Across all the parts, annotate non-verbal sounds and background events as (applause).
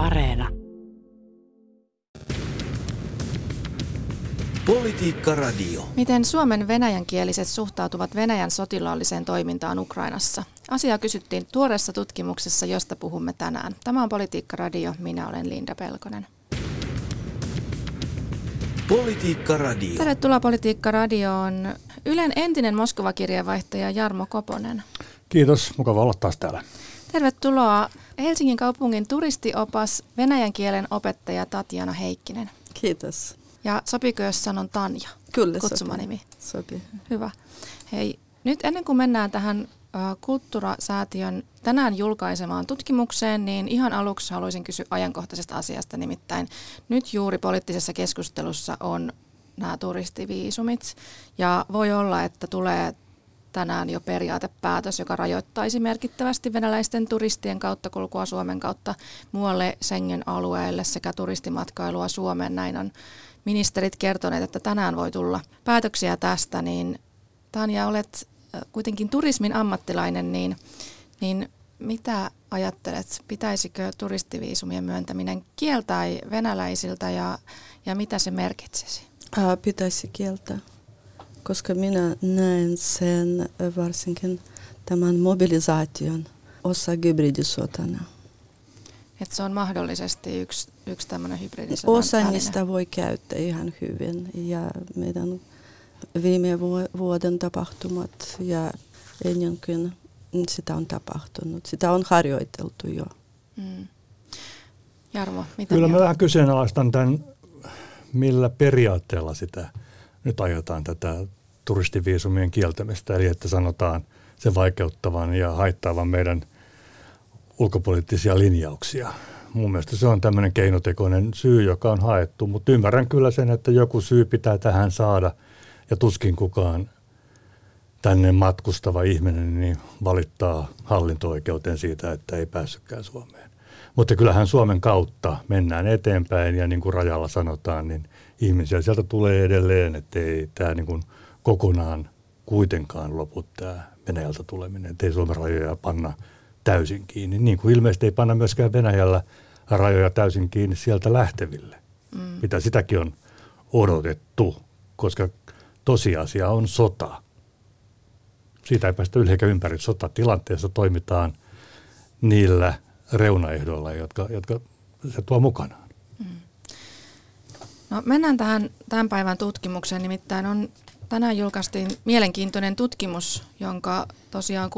Areena. Politiikka Radio. Miten Suomen venäjänkieliset suhtautuvat Venäjän sotilaalliseen toimintaan Ukrainassa? Asia kysyttiin tuoreessa tutkimuksessa, josta puhumme tänään. Tämä on Politiikka Radio. Minä olen Linda Pelkonen. Politiikka Radio. Tervetuloa Politiikka Radioon. Ylen entinen Moskova-kirjeenvaihtaja Jarmo Koponen. Kiitos, mukava olla taas täällä. Tervetuloa Helsingin kaupungin turistiopas venäjän kielen opettaja Tatjana Heikkinen. Kiitos. Ja sopiiko, jos sanon Tanja? Kyllä Kutsumanimi. Sopii. Hyvä. Hei, nyt ennen kuin mennään tähän Kulttuurasäätiön tänään julkaisemaan tutkimukseen, niin ihan aluksi haluaisin kysyä ajankohtaisesta asiasta. Nimittäin nyt juuri poliittisessa keskustelussa on nämä turistiviisumit ja voi olla, että tulee tänään jo periaatepäätös, joka rajoittaisi merkittävästi venäläisten turistien kautta kulkua Suomen kautta muualle Schengen-alueelle sekä turistimatkailua Suomeen. Näin on ministerit kertoneet, että tänään voi tulla päätöksiä tästä, niin Tanja, olet kuitenkin turismin ammattilainen, niin, niin mitä ajattelet, pitäisikö turistiviisumien myöntäminen kieltää venäläisiltä ja, ja mitä se merkitsisi? Pitäisi kieltää, koska minä näen sen varsinkin tämän mobilisaation osa hybridisotana. Että se on mahdollisesti yksi, yksi tämmöinen hybridisodan Osa väline. niistä voi käyttää ihan hyvin ja meidän viime vuoden tapahtumat ja ennenkin sitä on tapahtunut. Sitä on harjoiteltu jo. Mm. Jarmo, mitä Kyllä mieltä? mä vähän kyseenalaistan tämän, millä periaatteella sitä nyt aiotaan tätä turistiviisumien kieltämistä. Eli että sanotaan se vaikeuttavan ja haittaavan meidän ulkopoliittisia linjauksia. Mun mielestä se on tämmöinen keinotekoinen syy, joka on haettu, mutta ymmärrän kyllä sen, että joku syy pitää tähän saada ja tuskin kukaan tänne matkustava ihminen niin valittaa hallinto-oikeuteen siitä, että ei päässytkään Suomeen. Mutta kyllähän Suomen kautta mennään eteenpäin ja niin kuin rajalla sanotaan, niin ihmisiä sieltä tulee edelleen, että ei tämä niin kuin kokonaan kuitenkaan lopu tämä Venäjältä tuleminen, että ei Suomen rajoja panna täysin kiinni. Niin kuin ilmeisesti ei panna myöskään Venäjällä rajoja täysin kiinni sieltä lähteville, mm. mitä sitäkin on odotettu, koska tosiasia on sota. Siitä ei päästä yli eikä ympäri. Sotatilanteessa toimitaan niillä reunaehdoilla, jotka, jotka se tuo mukanaan. No, mennään tähän tämän päivän tutkimukseen. Nimittäin on tänään julkaistiin mielenkiintoinen tutkimus, jonka tosiaan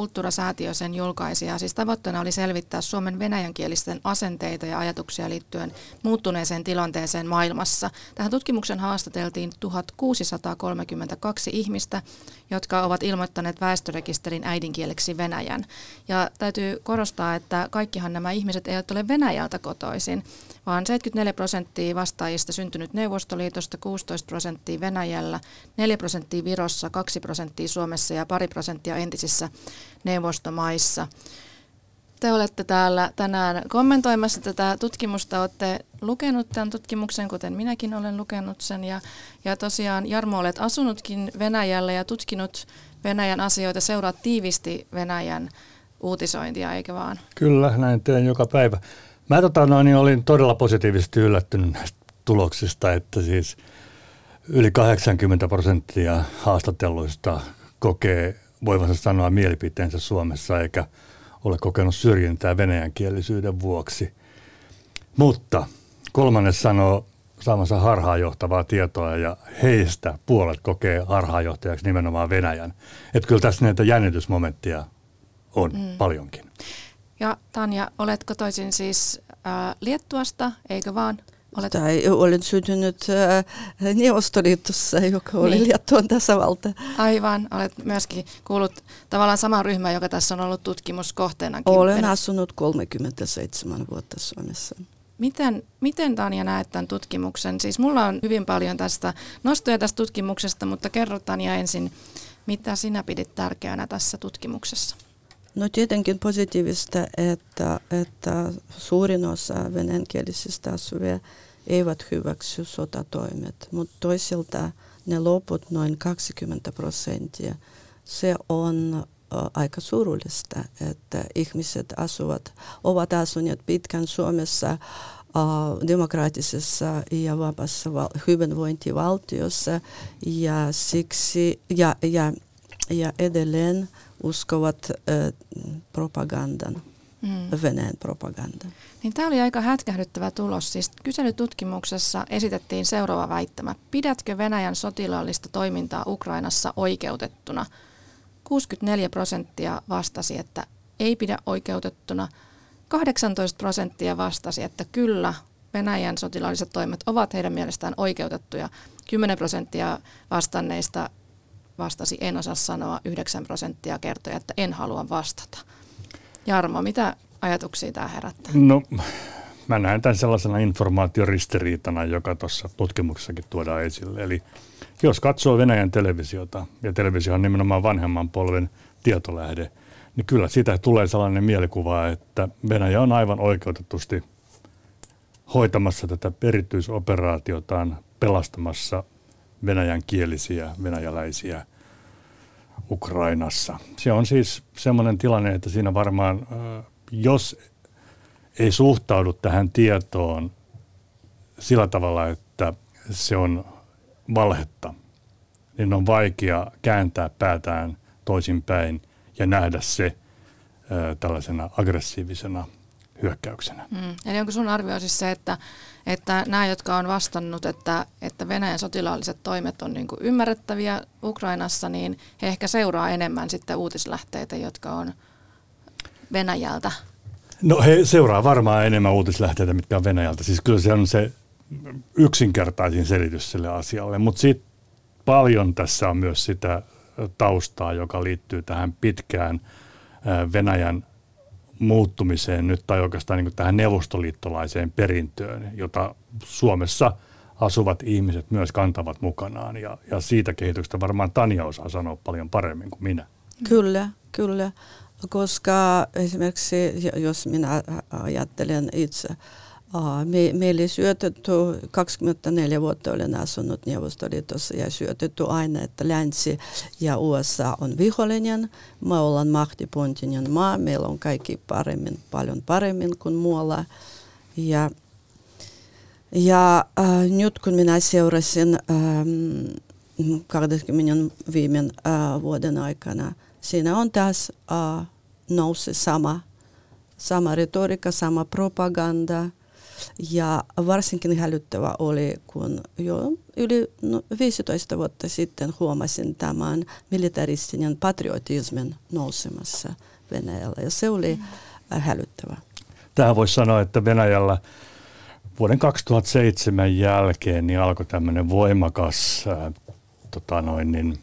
sen julkaisi. Ja siis tavoitteena oli selvittää Suomen venäjänkielisten asenteita ja ajatuksia liittyen muuttuneeseen tilanteeseen maailmassa. Tähän tutkimuksen haastateltiin 1632 ihmistä, jotka ovat ilmoittaneet väestörekisterin äidinkieleksi Venäjän. Ja täytyy korostaa, että kaikkihan nämä ihmiset eivät ole Venäjältä kotoisin, vaan 74 prosenttia vastaajista syntynyt Neuvostoliitosta, 16 prosenttia Venäjällä, 4 prosenttia Virossa, 2 prosenttia Suomessa ja pari prosenttia entisissä neuvostomaissa. Te olette täällä tänään kommentoimassa tätä tutkimusta, olette lukenut tämän tutkimuksen, kuten minäkin olen lukenut sen. Ja, ja tosiaan Jarmo, olet asunutkin Venäjällä ja tutkinut Venäjän asioita, seuraat tiivisti Venäjän uutisointia, eikä vaan? Kyllä, näin teen joka päivä. Mä tota, noin, niin olin todella positiivisesti yllättynyt näistä tuloksista, että siis yli 80 prosenttia haastatelluista kokee voivansa sanoa mielipiteensä Suomessa eikä ole kokenut syrjintää venäjänkielisyyden vuoksi. Mutta kolmannes sanoo saamansa harhaanjohtavaa tietoa ja heistä puolet kokee harhaanjohtajaksi nimenomaan Venäjän. Että kyllä tässä näitä jännitysmomenttia on mm. paljonkin. Ja Tanja, oletko toisin siis äh, Liettuasta, eikö vaan? Olet... Tai olen syntynyt äh, Neuvostoliitossa, joka oli niin. Liettuan tasavalta. Aivan, olet myöskin kuullut tavallaan sama ryhmä, joka tässä on ollut tutkimuskohteena. Olen asunut 37 vuotta Suomessa. Miten, miten Tanja näet tämän tutkimuksen? Siis mulla on hyvin paljon tästä nostoja tästä tutkimuksesta, mutta kerro Tanja ensin, mitä sinä pidit tärkeänä tässä tutkimuksessa? No tietenkin positiivista, että, että suurin osa venäjänkielisistä asuvia eivät hyväksy sotatoimet, mutta toisaalta ne loput noin 20 prosenttia, se on aika surullista, että ihmiset asuvat, ovat asuneet pitkän Suomessa demokraattisessa ja vapaassa hyvinvointivaltiossa ja siksi ja, ja, ja edelleen uskovat äh, propagandan, mm. Venäjän propagandan. Niin tämä oli aika hätkähdyttävä tulos. Siis kyselytutkimuksessa esitettiin seuraava väittämä. Pidätkö Venäjän sotilaallista toimintaa Ukrainassa oikeutettuna? 64 prosenttia vastasi, että ei pidä oikeutettuna. 18 prosenttia vastasi, että kyllä Venäjän sotilaalliset toimet ovat heidän mielestään oikeutettuja. 10 prosenttia vastanneista vastasi en osaa sanoa, 9 prosenttia kertoi, että en halua vastata. Jarmo, mitä ajatuksia tämä herättää? No, mä näen tämän sellaisena informaatioristiriitana, joka tuossa tutkimuksessakin tuodaan esille. Eli jos katsoo Venäjän televisiota, ja televisio on nimenomaan vanhemman polven tietolähde, niin kyllä siitä tulee sellainen mielikuva, että Venäjä on aivan oikeutetusti hoitamassa tätä erityisoperaatiotaan pelastamassa venäjän kielisiä venäjäläisiä Ukrainassa. Se on siis semmoinen tilanne, että siinä varmaan, jos ei suhtaudu tähän tietoon sillä tavalla, että se on valhetta, niin on vaikea kääntää päätään toisinpäin ja nähdä se tällaisena aggressiivisena hyökkäyksenä. Mm. Eli onko sun arvio siis se, että, että nämä, jotka on vastannut, että, että Venäjän sotilaalliset toimet on niin kuin ymmärrettäviä Ukrainassa, niin he ehkä seuraa enemmän sitten uutislähteitä, jotka on Venäjältä? No he seuraa varmaan enemmän uutislähteitä, mitkä on Venäjältä. Siis kyllä se on se yksinkertaisin selitys sille asialle, mutta sitten paljon tässä on myös sitä taustaa, joka liittyy tähän pitkään Venäjän muuttumiseen nyt tai oikeastaan niin tähän neuvostoliittolaiseen perintöön, jota Suomessa asuvat ihmiset myös kantavat mukanaan. Ja, ja siitä kehityksestä varmaan Tanja osaa sanoa paljon paremmin kuin minä. Kyllä, kyllä. Koska esimerkiksi jos minä ajattelen itse, me, meille syötetty, 24 vuotta olen asunut Neuvostoliitossa ja syötetty aina, että länsi ja USA on vihollinen. Me ollaan mahtipontinen maa, meillä on kaikki paremmin, paljon paremmin kuin muualla. Ja, ja äh, nyt kun minä seurasin ähm, 20 viime äh, vuoden aikana, siinä on taas äh, nousi sama, sama retoriikka, sama propaganda – ja varsinkin hälyttävä oli, kun jo yli no, 15 vuotta sitten huomasin tämän militaristinen patriotismin nousemassa Venäjällä. Ja se oli mm. hälyttävä. Tähän voisi sanoa, että Venäjällä vuoden 2007 jälkeen niin alkoi tämmöinen voimakas äh, tota noin, niin,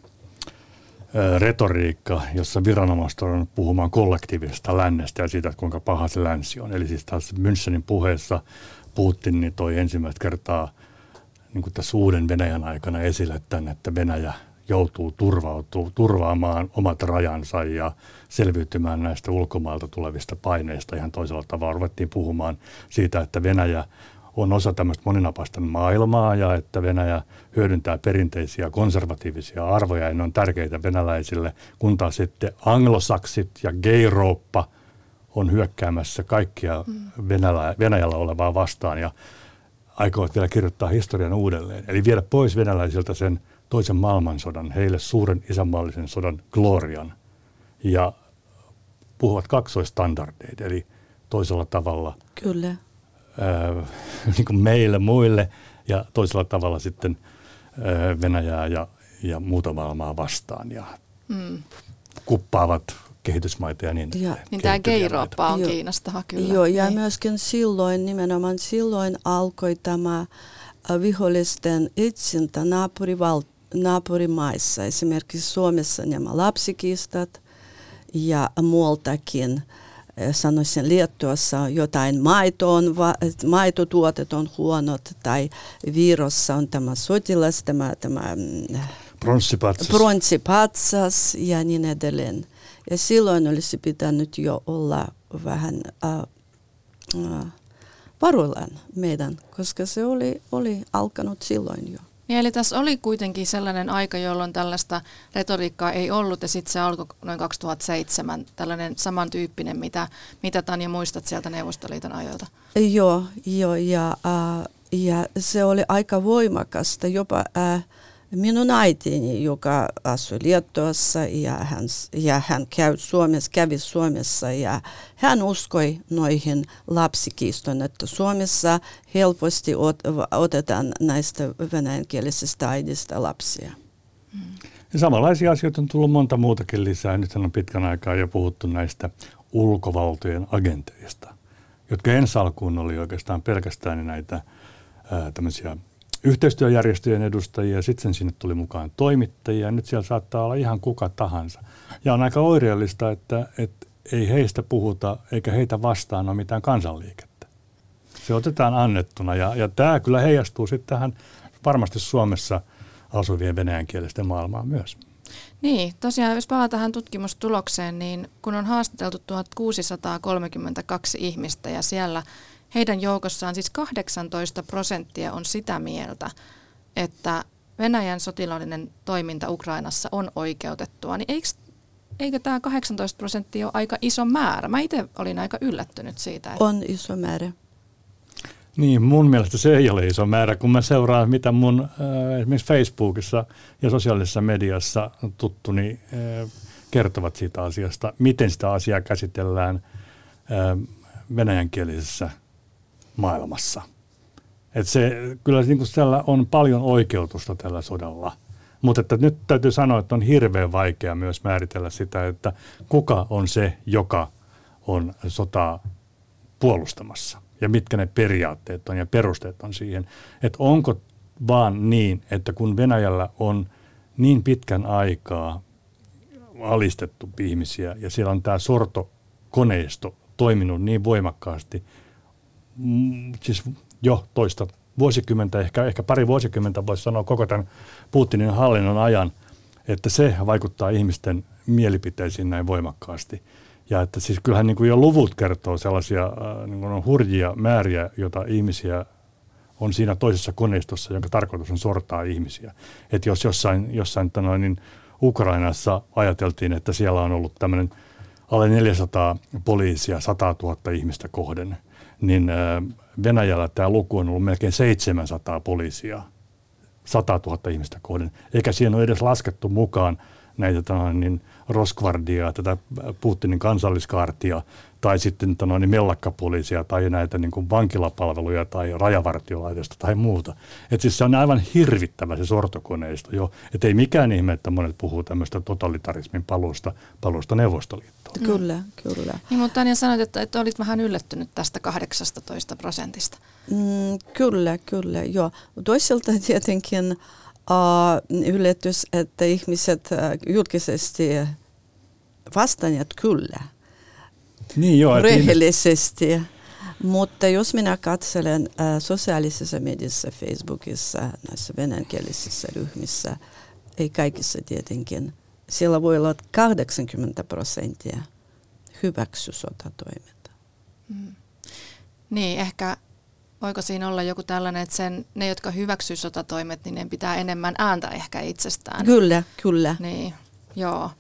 retoriikka, jossa viranomaiset on puhumaan kollektiivisesta lännestä ja siitä, että kuinka paha se länsi on. Eli siis taas Münchenin puheessa Putin niin toi ensimmäistä kertaa niin kuin tässä uuden Venäjän aikana esille tämän, että Venäjä joutuu turvaamaan omat rajansa ja selviytymään näistä ulkomailta tulevista paineista ihan toisella tavalla. Ruvettiin puhumaan siitä, että Venäjä on osa tämmöistä moninapaista maailmaa ja että Venäjä hyödyntää perinteisiä konservatiivisia arvoja ja ne on tärkeitä venäläisille, kun taas sitten anglosaksit ja gayrooppa on hyökkäämässä kaikkia mm. Venäjällä, Venäjällä olevaa vastaan ja aikovat vielä kirjoittaa historian uudelleen. Eli viedä pois venäläisiltä sen toisen maailmansodan, heille suuren isänmaallisen sodan glorian ja puhuvat kaksoistandardeita, eli toisella tavalla Kyllä (laughs) niin kuin meille muille ja toisella tavalla sitten Venäjää ja, ja muuta maailmaa vastaan ja mm. kuppaavat kehitysmaita ja niin ja, Niin tämä geiroppa on Joo. kyllä. Joo, ja niin. myöskin silloin, nimenomaan silloin alkoi tämä vihollisten etsintä naapurival, naapurimaissa. Esimerkiksi Suomessa nämä lapsikistat ja muualtakin – sanoisin Liettuassa jotain maitoon, maitotuotet on huonot tai Virossa on tämä sotilas, tämä, tämä mm, pronssipatsas. pronssipatsas ja niin edelleen. Ja silloin olisi pitänyt jo olla vähän äh, äh, varuillaan meidän, koska se oli, oli alkanut silloin jo. Niin eli tässä oli kuitenkin sellainen aika, jolloin tällaista retoriikkaa ei ollut ja sitten se alkoi noin 2007, tällainen samantyyppinen, mitä, mitä Tanja muistat sieltä Neuvostoliiton ajoilta. Joo, joo ja, äh, ja se oli aika voimakasta jopa... Äh, minun äitini, joka asui Liettuassa ja hän, ja hän käy Suomessa, kävi Suomessa ja hän uskoi noihin lapsikiistoon, että Suomessa helposti ot, otetaan näistä venäjänkielisistä äidistä lapsia. Ja samanlaisia asioita on tullut monta muutakin lisää. Nyt on pitkän aikaa jo puhuttu näistä ulkovaltojen agenteista, jotka ensi alkuun oli oikeastaan pelkästään näitä ää, tämmöisiä yhteistyöjärjestöjen edustajia, sitten sinne tuli mukaan toimittajia, nyt siellä saattaa olla ihan kuka tahansa. Ja on aika oireellista, että, että ei heistä puhuta, eikä heitä vastaan ole mitään kansanliikettä. Se otetaan annettuna, ja, ja tämä kyllä heijastuu sitten tähän varmasti Suomessa asuvien venäjänkielisten maailmaan myös. Niin, tosiaan jos palataan tähän tutkimustulokseen, niin kun on haastateltu 1632 ihmistä ja siellä heidän joukossaan siis 18 prosenttia on sitä mieltä, että Venäjän sotilaallinen toiminta Ukrainassa on oikeutettua, niin eikö, eikö tämä 18 prosenttia ole aika iso määrä? Mä itse olin aika yllättynyt siitä. Että... On iso määrä. Niin, mun mielestä se ei ole iso määrä, kun mä seuraan, mitä mun äh, esimerkiksi Facebookissa ja sosiaalisessa mediassa tuttuni äh, kertovat siitä asiasta, miten sitä asiaa käsitellään äh, venäjänkielisessä maailmassa. Et se, kyllä niin kuin siellä on paljon oikeutusta tällä sodalla. Mutta että nyt täytyy sanoa, että on hirveän vaikea myös määritellä sitä, että kuka on se, joka on sotaa puolustamassa ja mitkä ne periaatteet on ja perusteet on siihen. Että onko vaan niin, että kun Venäjällä on niin pitkän aikaa alistettu ihmisiä ja siellä on tämä sortokoneisto toiminut niin voimakkaasti – siis jo toista vuosikymmentä, ehkä, ehkä pari vuosikymmentä voisi sanoa koko tämän Putinin hallinnon ajan, että se vaikuttaa ihmisten mielipiteisiin näin voimakkaasti. Ja että siis kyllähän niin kuin jo luvut kertoo sellaisia äh, niin kuin hurjia määriä, joita ihmisiä on siinä toisessa koneistossa, jonka tarkoitus on sortaa ihmisiä. Että jos jossain, jossain noin, niin Ukrainassa ajateltiin, että siellä on ollut tämmöinen alle 400 poliisia 100 000 ihmistä kohden – niin Venäjällä tämä luku on ollut melkein 700 poliisia 100 000 ihmistä kohden, eikä siihen ole edes laskettu mukaan näitä niin Roskvardiaa, tätä Putinin kansalliskaartia, tai sitten tota, niin mellakkapoliisia tai näitä niin kuin vankilapalveluja tai rajavartiolaitosta tai muuta. Et siis se on aivan hirvittävä se sortokoneisto jo. Että ei mikään ihme, että monet puhuu tämmöistä totalitarismin palusta, palusta Neuvostoliittoon. Mm. Kyllä, kyllä. Niin, mutta Tanja sanoit, että, että olit vähän yllättynyt tästä 18 prosentista. Mm, kyllä, kyllä, joo. Toisaalta tietenkin uh, yllätys, että ihmiset uh, julkisesti vastanneet kyllä – niin joo, rehellisesti. Mutta jos minä katselen äh, sosiaalisessa mediassa, Facebookissa, näissä venäjänkielisissä ryhmissä, ei kaikissa tietenkin, siellä voi olla 80 prosenttia hyväksy sotatoiminta. Mm. Niin, ehkä voiko siinä olla joku tällainen, että sen, ne, jotka hyväksyy sotatoimet, niin ne pitää enemmän ääntä ehkä itsestään. Kyllä, kyllä. Niin, joo.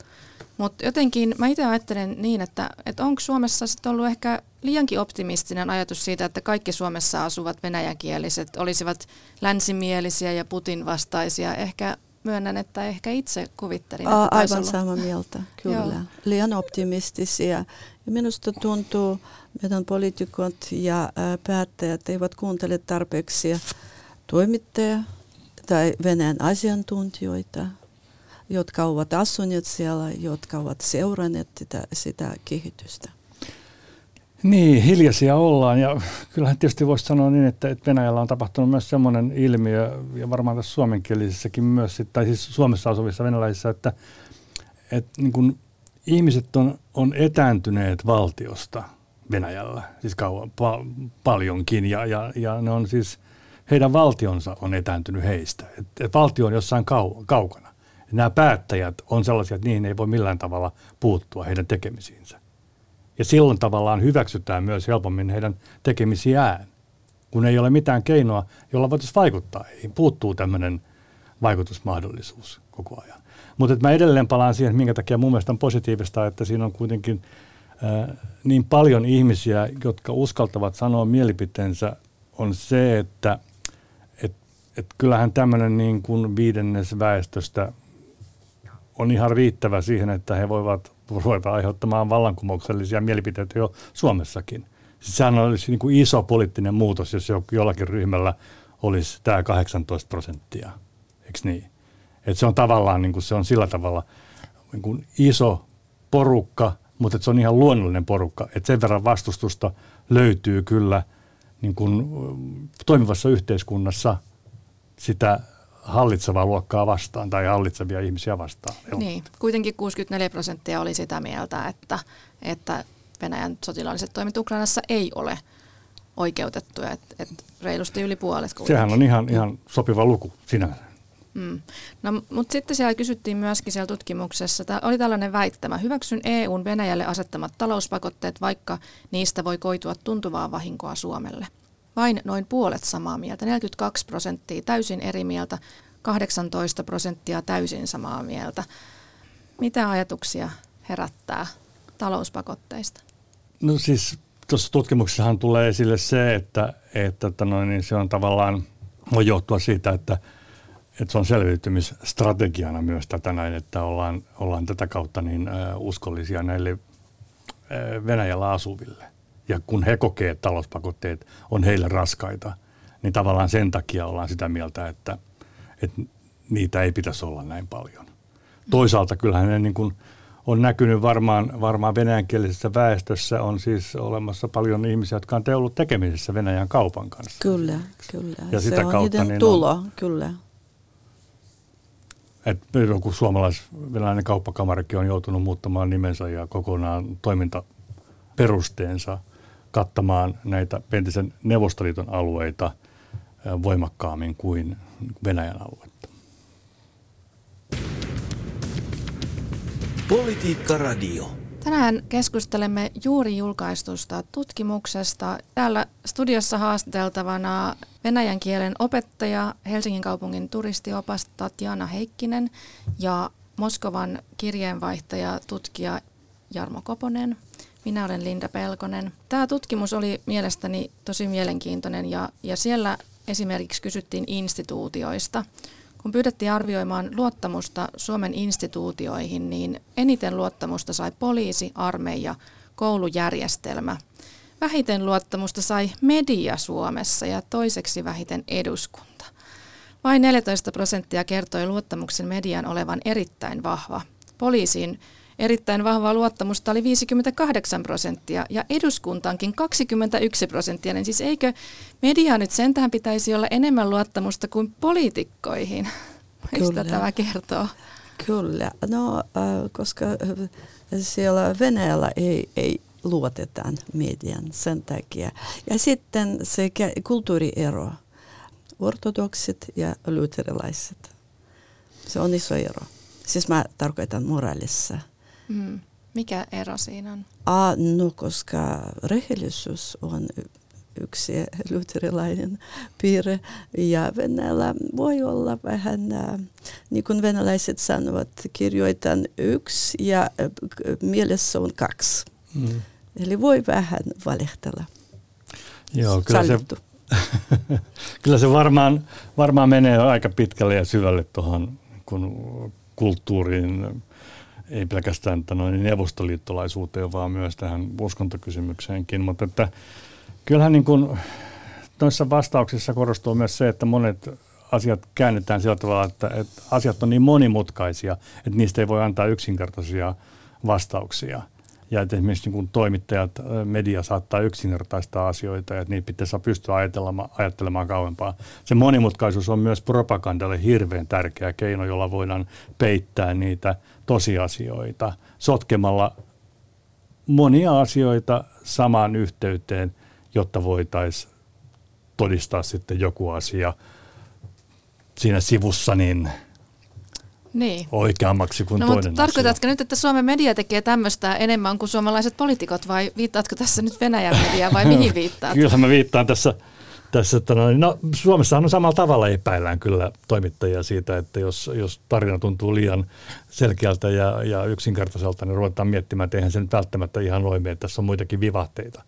Mutta jotenkin mä itse ajattelen niin, että, että onko Suomessa sitten ollut ehkä liiankin optimistinen ajatus siitä, että kaikki Suomessa asuvat venäjänkieliset olisivat länsimielisiä ja Putin vastaisia. Ehkä myönnän, että ehkä itse kuvittelin. Että Aivan ollut... samaa mieltä, (laughs) kyllä. Liian optimistisia. Ja minusta tuntuu, meidän poliitikot ja päättäjät eivät kuuntele tarpeeksi toimittajia tai Venäjän asiantuntijoita – jotka ovat asuneet siellä, jotka ovat seuranneet sitä, sitä kehitystä. Niin, hiljaisia ollaan ja kyllähän tietysti voisi sanoa niin, että, että Venäjällä on tapahtunut myös sellainen ilmiö, ja varmaan tässä suomenkielisessäkin myös, tai siis Suomessa asuvissa venäläisissä, että, että niin kuin ihmiset on, on etääntyneet valtiosta Venäjällä, siis kauan, pa, paljonkin, ja, ja, ja ne on siis, heidän valtionsa on etääntynyt heistä. Et, et valtio on jossain kau, kaukana nämä päättäjät on sellaisia, että niihin ei voi millään tavalla puuttua heidän tekemisiinsä. Ja silloin tavallaan hyväksytään myös helpommin heidän tekemisiään, kun ei ole mitään keinoa, jolla voitaisiin vaikuttaa. Ei puuttuu tämmöinen vaikutusmahdollisuus koko ajan. Mutta mä edelleen palaan siihen, minkä takia mun mielestä on positiivista, että siinä on kuitenkin äh, niin paljon ihmisiä, jotka uskaltavat sanoa mielipiteensä, on se, että et, et kyllähän tämmöinen niin kuin viidennes väestöstä on ihan riittävä siihen, että he voivat ruveta aiheuttamaan vallankumouksellisia mielipiteitä jo Suomessakin. Sehän olisi niin kuin iso poliittinen muutos, jos jollakin ryhmällä olisi tämä 18 prosenttia, eikö niin? Et se on tavallaan niin kuin se on sillä tavalla niin kuin iso porukka, mutta se on ihan luonnollinen porukka. Et sen verran vastustusta löytyy kyllä niin kuin toimivassa yhteiskunnassa sitä hallitsevaa luokkaa vastaan tai hallitsevia ihmisiä vastaan. Niin, kuitenkin 64 prosenttia oli sitä mieltä, että, että Venäjän sotilaalliset toimet Ukrainassa ei ole oikeutettuja, että, että reilusti yli puolet. Kuitenkin. Sehän on ihan, ihan sopiva luku sinänsä. Mm. No, mutta sitten siellä kysyttiin myöskin siellä tutkimuksessa, että oli tällainen väittämä, hyväksyn EUn Venäjälle asettamat talouspakotteet, vaikka niistä voi koitua tuntuvaa vahinkoa Suomelle. Vain noin puolet samaa mieltä, 42 prosenttia täysin eri mieltä, 18 prosenttia täysin samaa mieltä. Mitä ajatuksia herättää talouspakotteista? No siis tuossa tutkimuksessahan tulee esille se, että, että, että no, niin se on tavallaan, voi johtua siitä, että – että se on selviytymisstrategiana myös tätä näin, että ollaan, ollaan tätä kautta niin uskollisia näille Venäjällä asuville. Ja kun he kokee, että talouspakotteet on heille raskaita, niin tavallaan sen takia ollaan sitä mieltä, että, että niitä ei pitäisi olla näin paljon. Toisaalta kyllähän ne niin kuin on näkynyt varmaan, varmaan venäjänkielisessä väestössä on siis olemassa paljon ihmisiä, jotka on ollut tekemisissä Venäjän kaupan kanssa. Kyllä, kyllä. Ja se sitä on kautta, niin tulo, on, kyllä että joku suomalais-venäläinen kauppakamarikin on joutunut muuttamaan nimensä ja kokonaan toimintaperusteensa kattamaan näitä entisen Neuvostoliiton alueita voimakkaammin kuin Venäjän aluetta. Politiikka Radio. Tänään keskustelemme juuri julkaistusta tutkimuksesta. Täällä studiossa haastateltavana venäjän kielen opettaja, Helsingin kaupungin turistiopas Tatjana Heikkinen ja Moskovan kirjeenvaihtaja, tutkija Jarmo Koponen. Minä olen Linda Pelkonen. Tämä tutkimus oli mielestäni tosi mielenkiintoinen ja, ja siellä esimerkiksi kysyttiin instituutioista – kun pyydettiin arvioimaan luottamusta Suomen instituutioihin, niin eniten luottamusta sai poliisi, armeija, koulujärjestelmä. Vähiten luottamusta sai media Suomessa ja toiseksi vähiten eduskunta. Vain 14 prosenttia kertoi luottamuksen median olevan erittäin vahva. Poliisiin Erittäin vahvaa luottamusta oli 58 prosenttia ja eduskuntaankin 21 prosenttia. Niin siis eikö media nyt sentään pitäisi olla enemmän luottamusta kuin poliitikkoihin? Mistä tämä kertoo? Kyllä, no äh, koska äh, siellä Venäjällä ei, ei luotetaan median sen takia. Ja sitten se kulttuuriero, ortodoksit ja luterilaiset. Se on iso ero. Siis mä tarkoitan moraalissa. Mm. Mikä ero siinä on? A, no koska rehellisyys on yksi luterilainen piirre ja Venäjällä voi olla vähän, äh, niin kuin venäläiset sanovat, kirjoitan yksi ja äh, mielessä on kaksi. Mm. Eli voi vähän valehtella. Joo, kyllä se, (laughs) kyllä se varmaan, varmaan menee aika pitkälle ja syvälle tuohon kun kulttuuriin ei pelkästään noin neuvostoliittolaisuuteen, vaan myös tähän uskontokysymykseenkin. Mutta että kyllähän niin kuin noissa vastauksissa korostuu myös se, että monet asiat käännetään sillä tavalla, että, että asiat on niin monimutkaisia, että niistä ei voi antaa yksinkertaisia vastauksia. Ja että esimerkiksi niin kuin toimittajat, media saattaa yksinkertaistaa asioita ja että niitä pitäisi pystyä ajattelemaan, ajattelemaan kauempaa. Se monimutkaisuus on myös propagandalle hirveän tärkeä keino, jolla voidaan peittää niitä tosiasioita sotkemalla monia asioita samaan yhteyteen, jotta voitaisiin todistaa sitten joku asia siinä sivussa niin niin. oikeammaksi kuin no, toinen mutta tarkoitatko asia. nyt, että Suomen media tekee tämmöistä enemmän kuin suomalaiset poliitikot vai viittaatko tässä nyt Venäjän mediaa vai mihin (laughs) viittaat? Kyllä mä viittaan tässä tässä, että no, no, Suomessahan on samalla tavalla epäillään kyllä toimittajia siitä, että jos, jos tarina tuntuu liian selkeältä ja, ja yksinkertaiselta, niin ruvetaan miettimään, että eihän se nyt välttämättä ihan noin että tässä on muitakin vivahteita.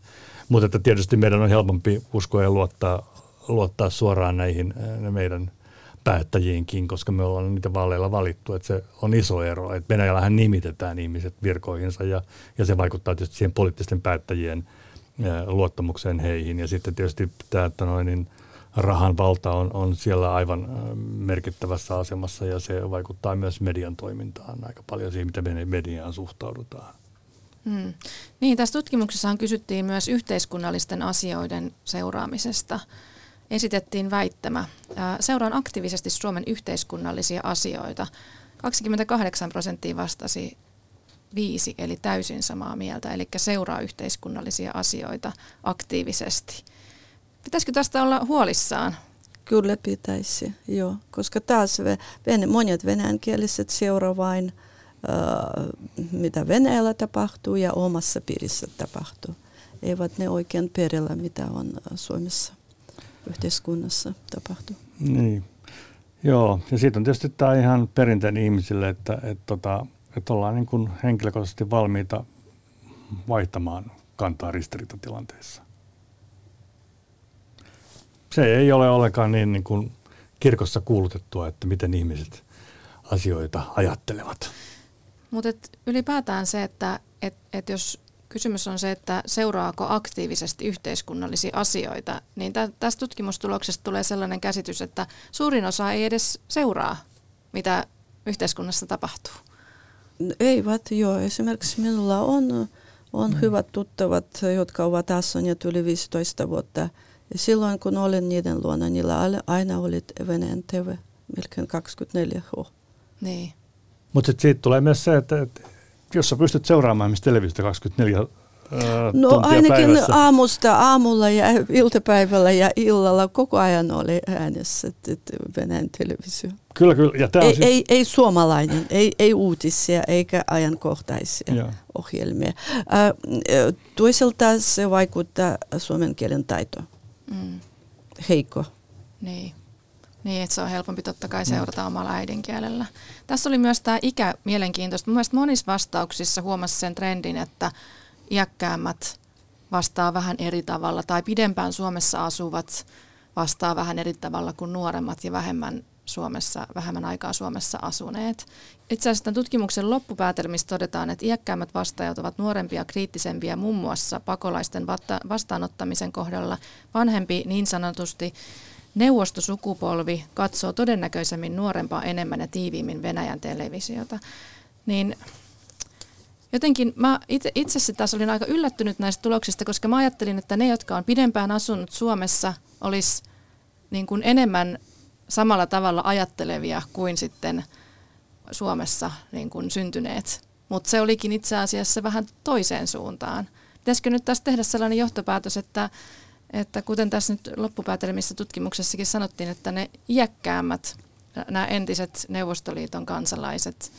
Mutta että tietysti meidän on helpompi uskoa ja luottaa, luottaa suoraan näihin meidän päättäjiinkin, koska me ollaan niitä vaaleilla valittu, että se on iso ero. Että Venäjällähän nimitetään ihmiset virkoihinsa ja, ja se vaikuttaa tietysti siihen poliittisten päättäjien luottamukseen heihin. Ja sitten tietysti tämä, että noin, niin rahan valta on, on siellä aivan merkittävässä asemassa ja se vaikuttaa myös median toimintaan aika paljon siihen, mitä mediaan suhtaudutaan. Hmm. Niin, tässä tutkimuksessa kysyttiin myös yhteiskunnallisten asioiden seuraamisesta. Esitettiin väittämä. Seuraan aktiivisesti Suomen yhteiskunnallisia asioita. 28 prosenttia vastasi viisi, eli täysin samaa mieltä, eli seuraa yhteiskunnallisia asioita aktiivisesti. Pitäisikö tästä olla huolissaan? Kyllä pitäisi, joo, koska taas monet venäjänkieliset seuraa vain mitä Venäjällä tapahtuu ja omassa piirissä tapahtuu. Eivät ne oikein perillä, mitä on Suomessa yhteiskunnassa tapahtuu. Niin. Joo, ja siitä on tietysti tämä ihan perinteinen ihmisille, että, että, tota, että ollaan niin kuin henkilökohtaisesti valmiita vaihtamaan kantaa ristiriitatilanteessa. Se ei ole ollenkaan niin, niin kuin kirkossa kuulutettua, että miten ihmiset asioita ajattelevat. Mutta ylipäätään se, että et, et jos kysymys on se, että seuraako aktiivisesti yhteiskunnallisia asioita, niin tä, tästä tutkimustuloksesta tulee sellainen käsitys, että suurin osa ei edes seuraa, mitä yhteiskunnassa tapahtuu. Eivät, joo. Esimerkiksi minulla on, on mm. hyvät tuttavat, jotka ovat asuneet yli 15 vuotta. Ja silloin kun olin niiden luona, niillä aina oli Venäjän TV, melkein 24H. Niin. Mutta siitä tulee myös se, että, että jos sä pystyt seuraamaan missä televisiota 24 No ainakin päivässä. aamusta, aamulla ja (laughs) iltapäivällä ja illalla koko ajan oli äänessä Venäjän televisio. Kyllä, kyllä. Ja ei, siis... ei, ei suomalainen, ei, ei uutisia eikä ajankohtaisia ja. ohjelmia. Äh, toisaalta se vaikuttaa suomen kielen taitoon. Mm. Heikko. Niin. Niin, että se on helpompi totta kai seurata mm. omalla äidinkielellä. Tässä oli myös tämä ikä mielenkiintoista. Mielestäni monissa vastauksissa huomasi sen trendin, että iäkkäämmät vastaa vähän eri tavalla tai pidempään Suomessa asuvat vastaa vähän eri tavalla kuin nuoremmat ja vähemmän Suomessa, vähemmän aikaa Suomessa asuneet. Itse asiassa tämän tutkimuksen loppupäätelmissä todetaan, että iäkkäämmät vastaajat ovat nuorempia kriittisempiä muun muassa pakolaisten vastaanottamisen kohdalla. Vanhempi niin sanotusti neuvostosukupolvi katsoo todennäköisemmin nuorempaa enemmän ja tiiviimmin Venäjän televisiota. Niin jotenkin mä itse, itse taas olin aika yllättynyt näistä tuloksista, koska mä ajattelin, että ne, jotka on pidempään asunut Suomessa, olisi niin kuin enemmän samalla tavalla ajattelevia kuin sitten Suomessa niin kuin syntyneet. Mutta se olikin itse asiassa vähän toiseen suuntaan. Pitäisikö nyt taas tehdä sellainen johtopäätös, että että kuten tässä nyt loppupäätelmissä tutkimuksessakin sanottiin, että ne iäkkäämmät, nämä entiset Neuvostoliiton kansalaiset,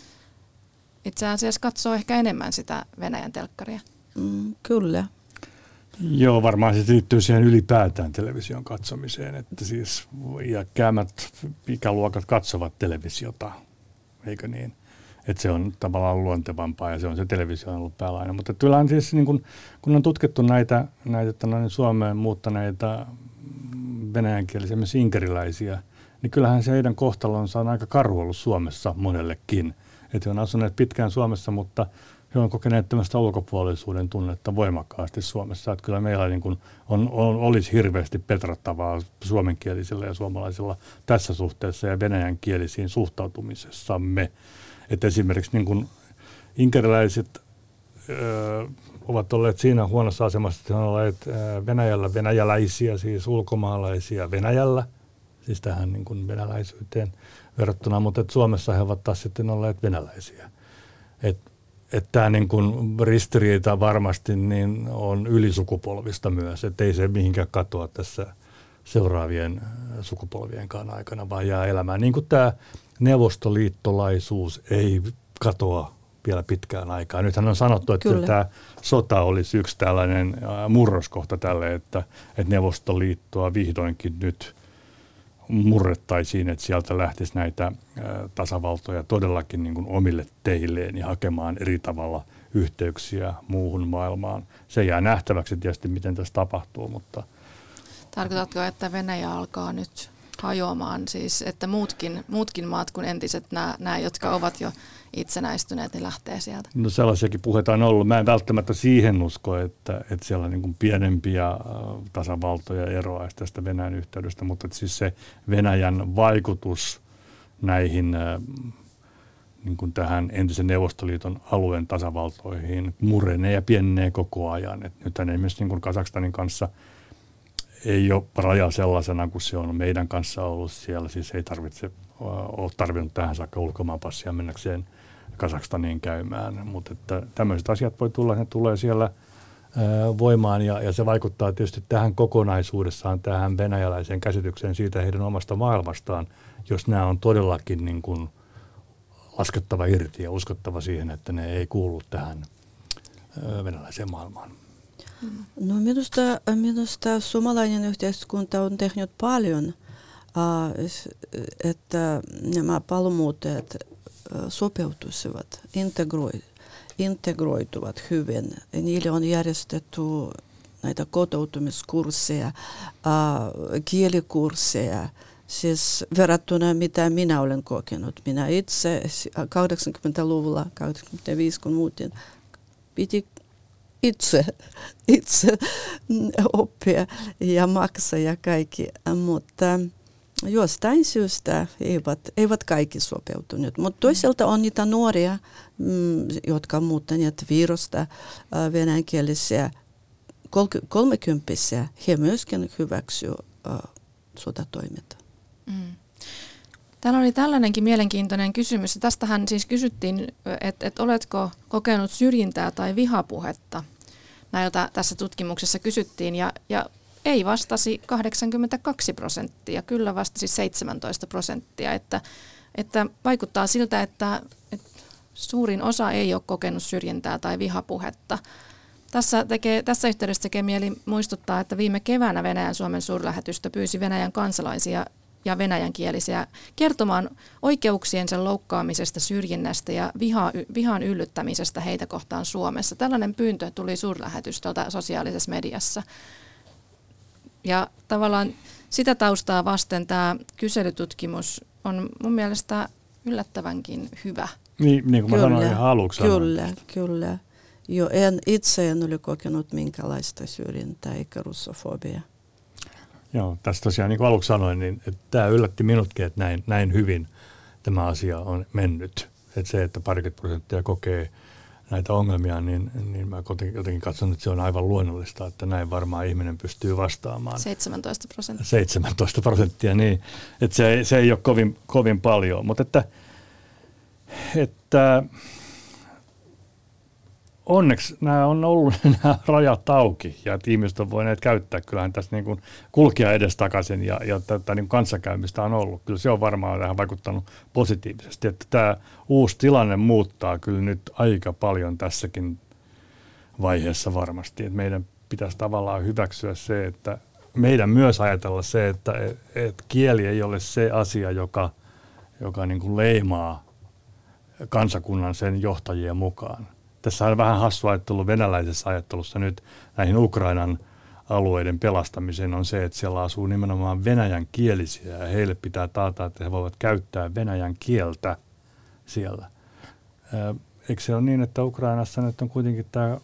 itse asiassa katsoo ehkä enemmän sitä Venäjän telkkaria. Mm, kyllä. Joo, varmaan se liittyy siihen ylipäätään television katsomiseen, että siis iäkkäämät ikäluokat katsovat televisiota, eikö niin? että se on tavallaan luontevampaa ja se on se televisio on ollut päällä aina. Mutta kyllähän siis niin kun, kun on tutkittu näitä, näitä noin Suomeen muuttaneita venäjänkielisiä, myös inkeriläisiä, niin kyllähän se heidän kohtalonsa on aika karu ollut Suomessa monellekin. Että he on asuneet pitkään Suomessa, mutta he on kokeneet tämmöistä ulkopuolisuuden tunnetta voimakkaasti Suomessa. Että kyllä meillä niin kuin on, on, olisi hirveästi petrattavaa suomenkielisillä ja suomalaisilla tässä suhteessa ja venäjänkielisiin suhtautumisessamme. Että esimerkiksi niin kuin inkeriläiset ovat olleet siinä huonossa asemassa, että he ovat olleet Venäjällä venäjäläisiä, siis ulkomaalaisia Venäjällä, siis tähän niin kuin venäläisyyteen verrattuna, mutta että Suomessa he ovat taas sitten olleet venäläisiä. Että et tämä niin kuin ristiriita varmasti niin on ylisukupolvista myös, että ei se mihinkään katoa tässä seuraavien sukupolvien aikana, vaan jää elämään. Niin kuin tämä neuvostoliittolaisuus ei katoa vielä pitkään aikaa. Nythän on sanottu, että Kyllä. tämä sota olisi yksi tällainen murroskohta tälle, että, että Neuvostoliittoa vihdoinkin nyt murrettaisiin, että sieltä lähtisi näitä tasavaltoja todellakin niin kuin omille teilleen ja hakemaan eri tavalla yhteyksiä muuhun maailmaan. Se jää nähtäväksi tietysti, miten tässä tapahtuu, mutta Tarkoitatko, että Venäjä alkaa nyt hajoamaan, siis että muutkin, muutkin maat kuin entiset, nämä, nämä, jotka ovat jo itsenäistyneet, niin lähtee sieltä? No sellaisiakin puheita on ollut. Mä en välttämättä siihen usko, että, että siellä niin kuin pienempiä äh, tasavaltoja eroaisi tästä Venäjän yhteydestä, mutta että siis se Venäjän vaikutus näihin äh, niin kuin tähän entisen Neuvostoliiton alueen tasavaltoihin murenee ja pienenee koko ajan. Et nythän esimerkiksi niin kuin Kazakstanin kanssa ei ole raja sellaisena kuin se on meidän kanssa ollut siellä. Siis ei tarvitse ole tarvinnut tähän saakka ulkomaanpassia mennäkseen Kazakstaniin käymään. Mutta että tämmöiset asiat voi tulla, ne tulee siellä voimaan ja, ja se vaikuttaa tietysti tähän kokonaisuudessaan, tähän venäjäläiseen käsitykseen siitä heidän omasta maailmastaan, jos nämä on todellakin niin kuin laskettava irti ja uskottava siihen, että ne ei kuulu tähän venäläiseen maailmaan. No minusta, minusta suomalainen yhteiskunta on tehnyt paljon, että nämä palomuuttajat sopeutuisivat, integroituvat hyvin. Niille on järjestetty näitä kotoutumiskursseja, kielikursseja, siis verrattuna mitä minä olen kokenut. Minä itse 80-luvulla, 85 kun muutin, piti itse, itse oppia ja maksaa ja kaikki, mutta jostain syystä eivät, eivät kaikki sopeutuneet. Mutta toisaalta on niitä nuoria, mm, jotka ovat muuttaneet virusta venäjänkielisiä kolmekymppisiä. He myöskin hyväksyvät sotatoimet. Mm. Täällä oli tällainenkin mielenkiintoinen kysymys. Tästähän siis kysyttiin, että, että oletko kokenut syrjintää tai vihapuhetta. Näiltä tässä tutkimuksessa kysyttiin ja, ja ei vastasi 82 prosenttia, kyllä vastasi 17 prosenttia. Että, että vaikuttaa siltä, että, että suurin osa ei ole kokenut syrjintää tai vihapuhetta. Tässä, tekee, tässä yhteydessä tekee mieli muistuttaa, että viime keväänä Venäjän Suomen suurlähetystö pyysi Venäjän kansalaisia ja venäjänkielisiä kertomaan oikeuksiensa loukkaamisesta, syrjinnästä ja viha, vihan yllyttämisestä heitä kohtaan Suomessa. Tällainen pyyntö tuli suurlähetystöltä sosiaalisessa mediassa. Ja tavallaan sitä taustaa vasten tämä kyselytutkimus on mun mielestä yllättävänkin hyvä. Niin, niin kuin mä kyllä, sanoin ihan aluksi. Kyllä, sanoin. kyllä. Jo en, itse en ole kokenut minkälaista syrjintää eikä russofobia. Joo, tässä tosiaan niin kuin aluksi sanoin, niin että tämä yllätti minutkin, että näin, näin hyvin tämä asia on mennyt. Että se, että parikymmentä prosenttia kokee näitä ongelmia, niin, niin mä jotenkin katson, että se on aivan luonnollista, että näin varmaan ihminen pystyy vastaamaan. 17 prosenttia. 17 prosenttia, niin. Että se, se ei ole kovin, kovin paljon, mutta että, että onneksi nämä on ollut (laughs) nämä rajat auki ja ihmiset on voineet käyttää kyllähän tässä niin kuin kulkia edestakaisin ja, ja tätä niin kanssakäymistä on ollut. Kyllä se on varmaan tähän vaikuttanut positiivisesti, että tämä uusi tilanne muuttaa kyllä nyt aika paljon tässäkin vaiheessa varmasti. Että meidän pitäisi tavallaan hyväksyä se, että meidän myös ajatella se, että et kieli ei ole se asia, joka, joka niin kuin leimaa kansakunnan sen johtajien mukaan tässä on vähän hassu ajattelu venäläisessä ajattelussa nyt näihin Ukrainan alueiden pelastamiseen on se, että siellä asuu nimenomaan venäjän kielisiä ja heille pitää taata, että he voivat käyttää venäjän kieltä siellä. Eikö se ole niin, että Ukrainassa nyt on kuitenkin tämä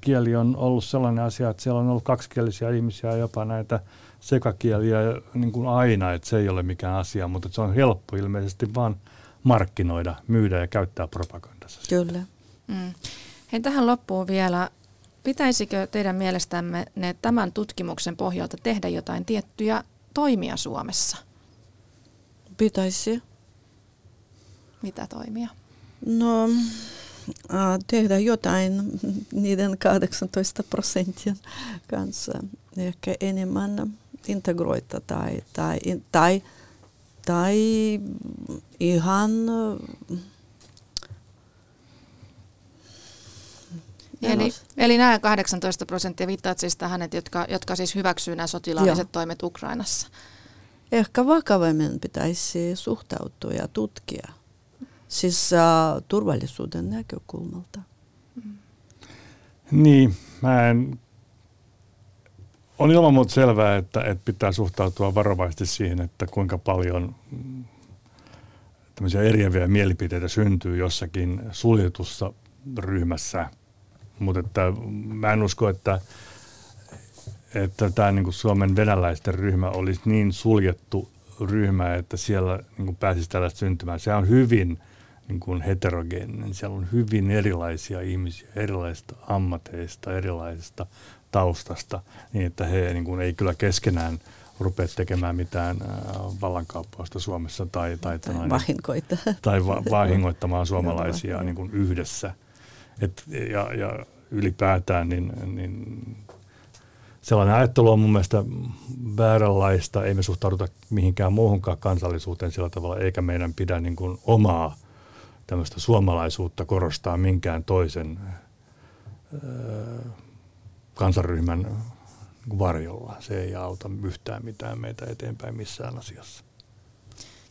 kieli on ollut sellainen asia, että siellä on ollut kaksikielisiä ihmisiä jopa näitä sekakieliä niin kuin aina, että se ei ole mikään asia, mutta se on helppo ilmeisesti vaan markkinoida, myydä ja käyttää propagandassa. Kyllä. Mm. Hei, tähän loppuun vielä. Pitäisikö teidän mielestämme ne tämän tutkimuksen pohjalta tehdä jotain tiettyjä toimia Suomessa? Pitäisi. Mitä toimia? No, tehdä jotain niiden 18 prosentin kanssa. Ehkä enemmän integroita tai, tai, tai, tai ihan Eli, eli nämä 18 prosenttia viittaat siis tähän, että jotka, jotka siis hyväksyy nämä sotilaalliset Joo. toimet Ukrainassa. Ehkä vakavammin pitäisi suhtautua ja tutkia, siis uh, turvallisuuden näkökulmalta. Niin, mä en... On ilman muuta selvää, että, että pitää suhtautua varovaisesti siihen, että kuinka paljon tämmöisiä eriäviä mielipiteitä syntyy jossakin suljetussa ryhmässä. Mutta että mä en usko, että, että tämä niin Suomen venäläisten ryhmä olisi niin suljettu ryhmä, että siellä niin pääsisi tällaista syntymään. Se on hyvin niin kuin heterogeeninen. Siellä on hyvin erilaisia ihmisiä, erilaisista ammateista, erilaisista taustasta, niin että he niin kuin ei kyllä keskenään rupea tekemään mitään vallankaappausta Suomessa tai, tai, tai, vahinkoita. tai va, (laughs) vahingoittamaan suomalaisia niin kuin yhdessä. Et, ja, ja ylipäätään niin, niin sellainen ajattelu on mun mielestä vääränlaista. Ei me suhtauduta mihinkään muuhunkaan kansallisuuteen sillä tavalla, eikä meidän pidä niin kuin omaa – tämmöistä suomalaisuutta korostaa minkään toisen kansanryhmän varjolla. Se ei auta yhtään mitään meitä eteenpäin missään asiassa.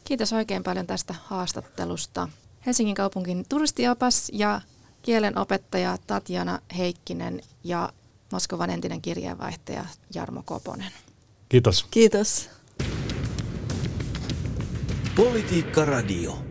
Kiitos oikein paljon tästä haastattelusta. Helsingin kaupungin turistiopas ja kielenopettaja Tatjana Heikkinen ja Moskovan entinen kirjeenvaihtaja Jarmo Koponen. Kiitos. Kiitos. Politiikka Radio.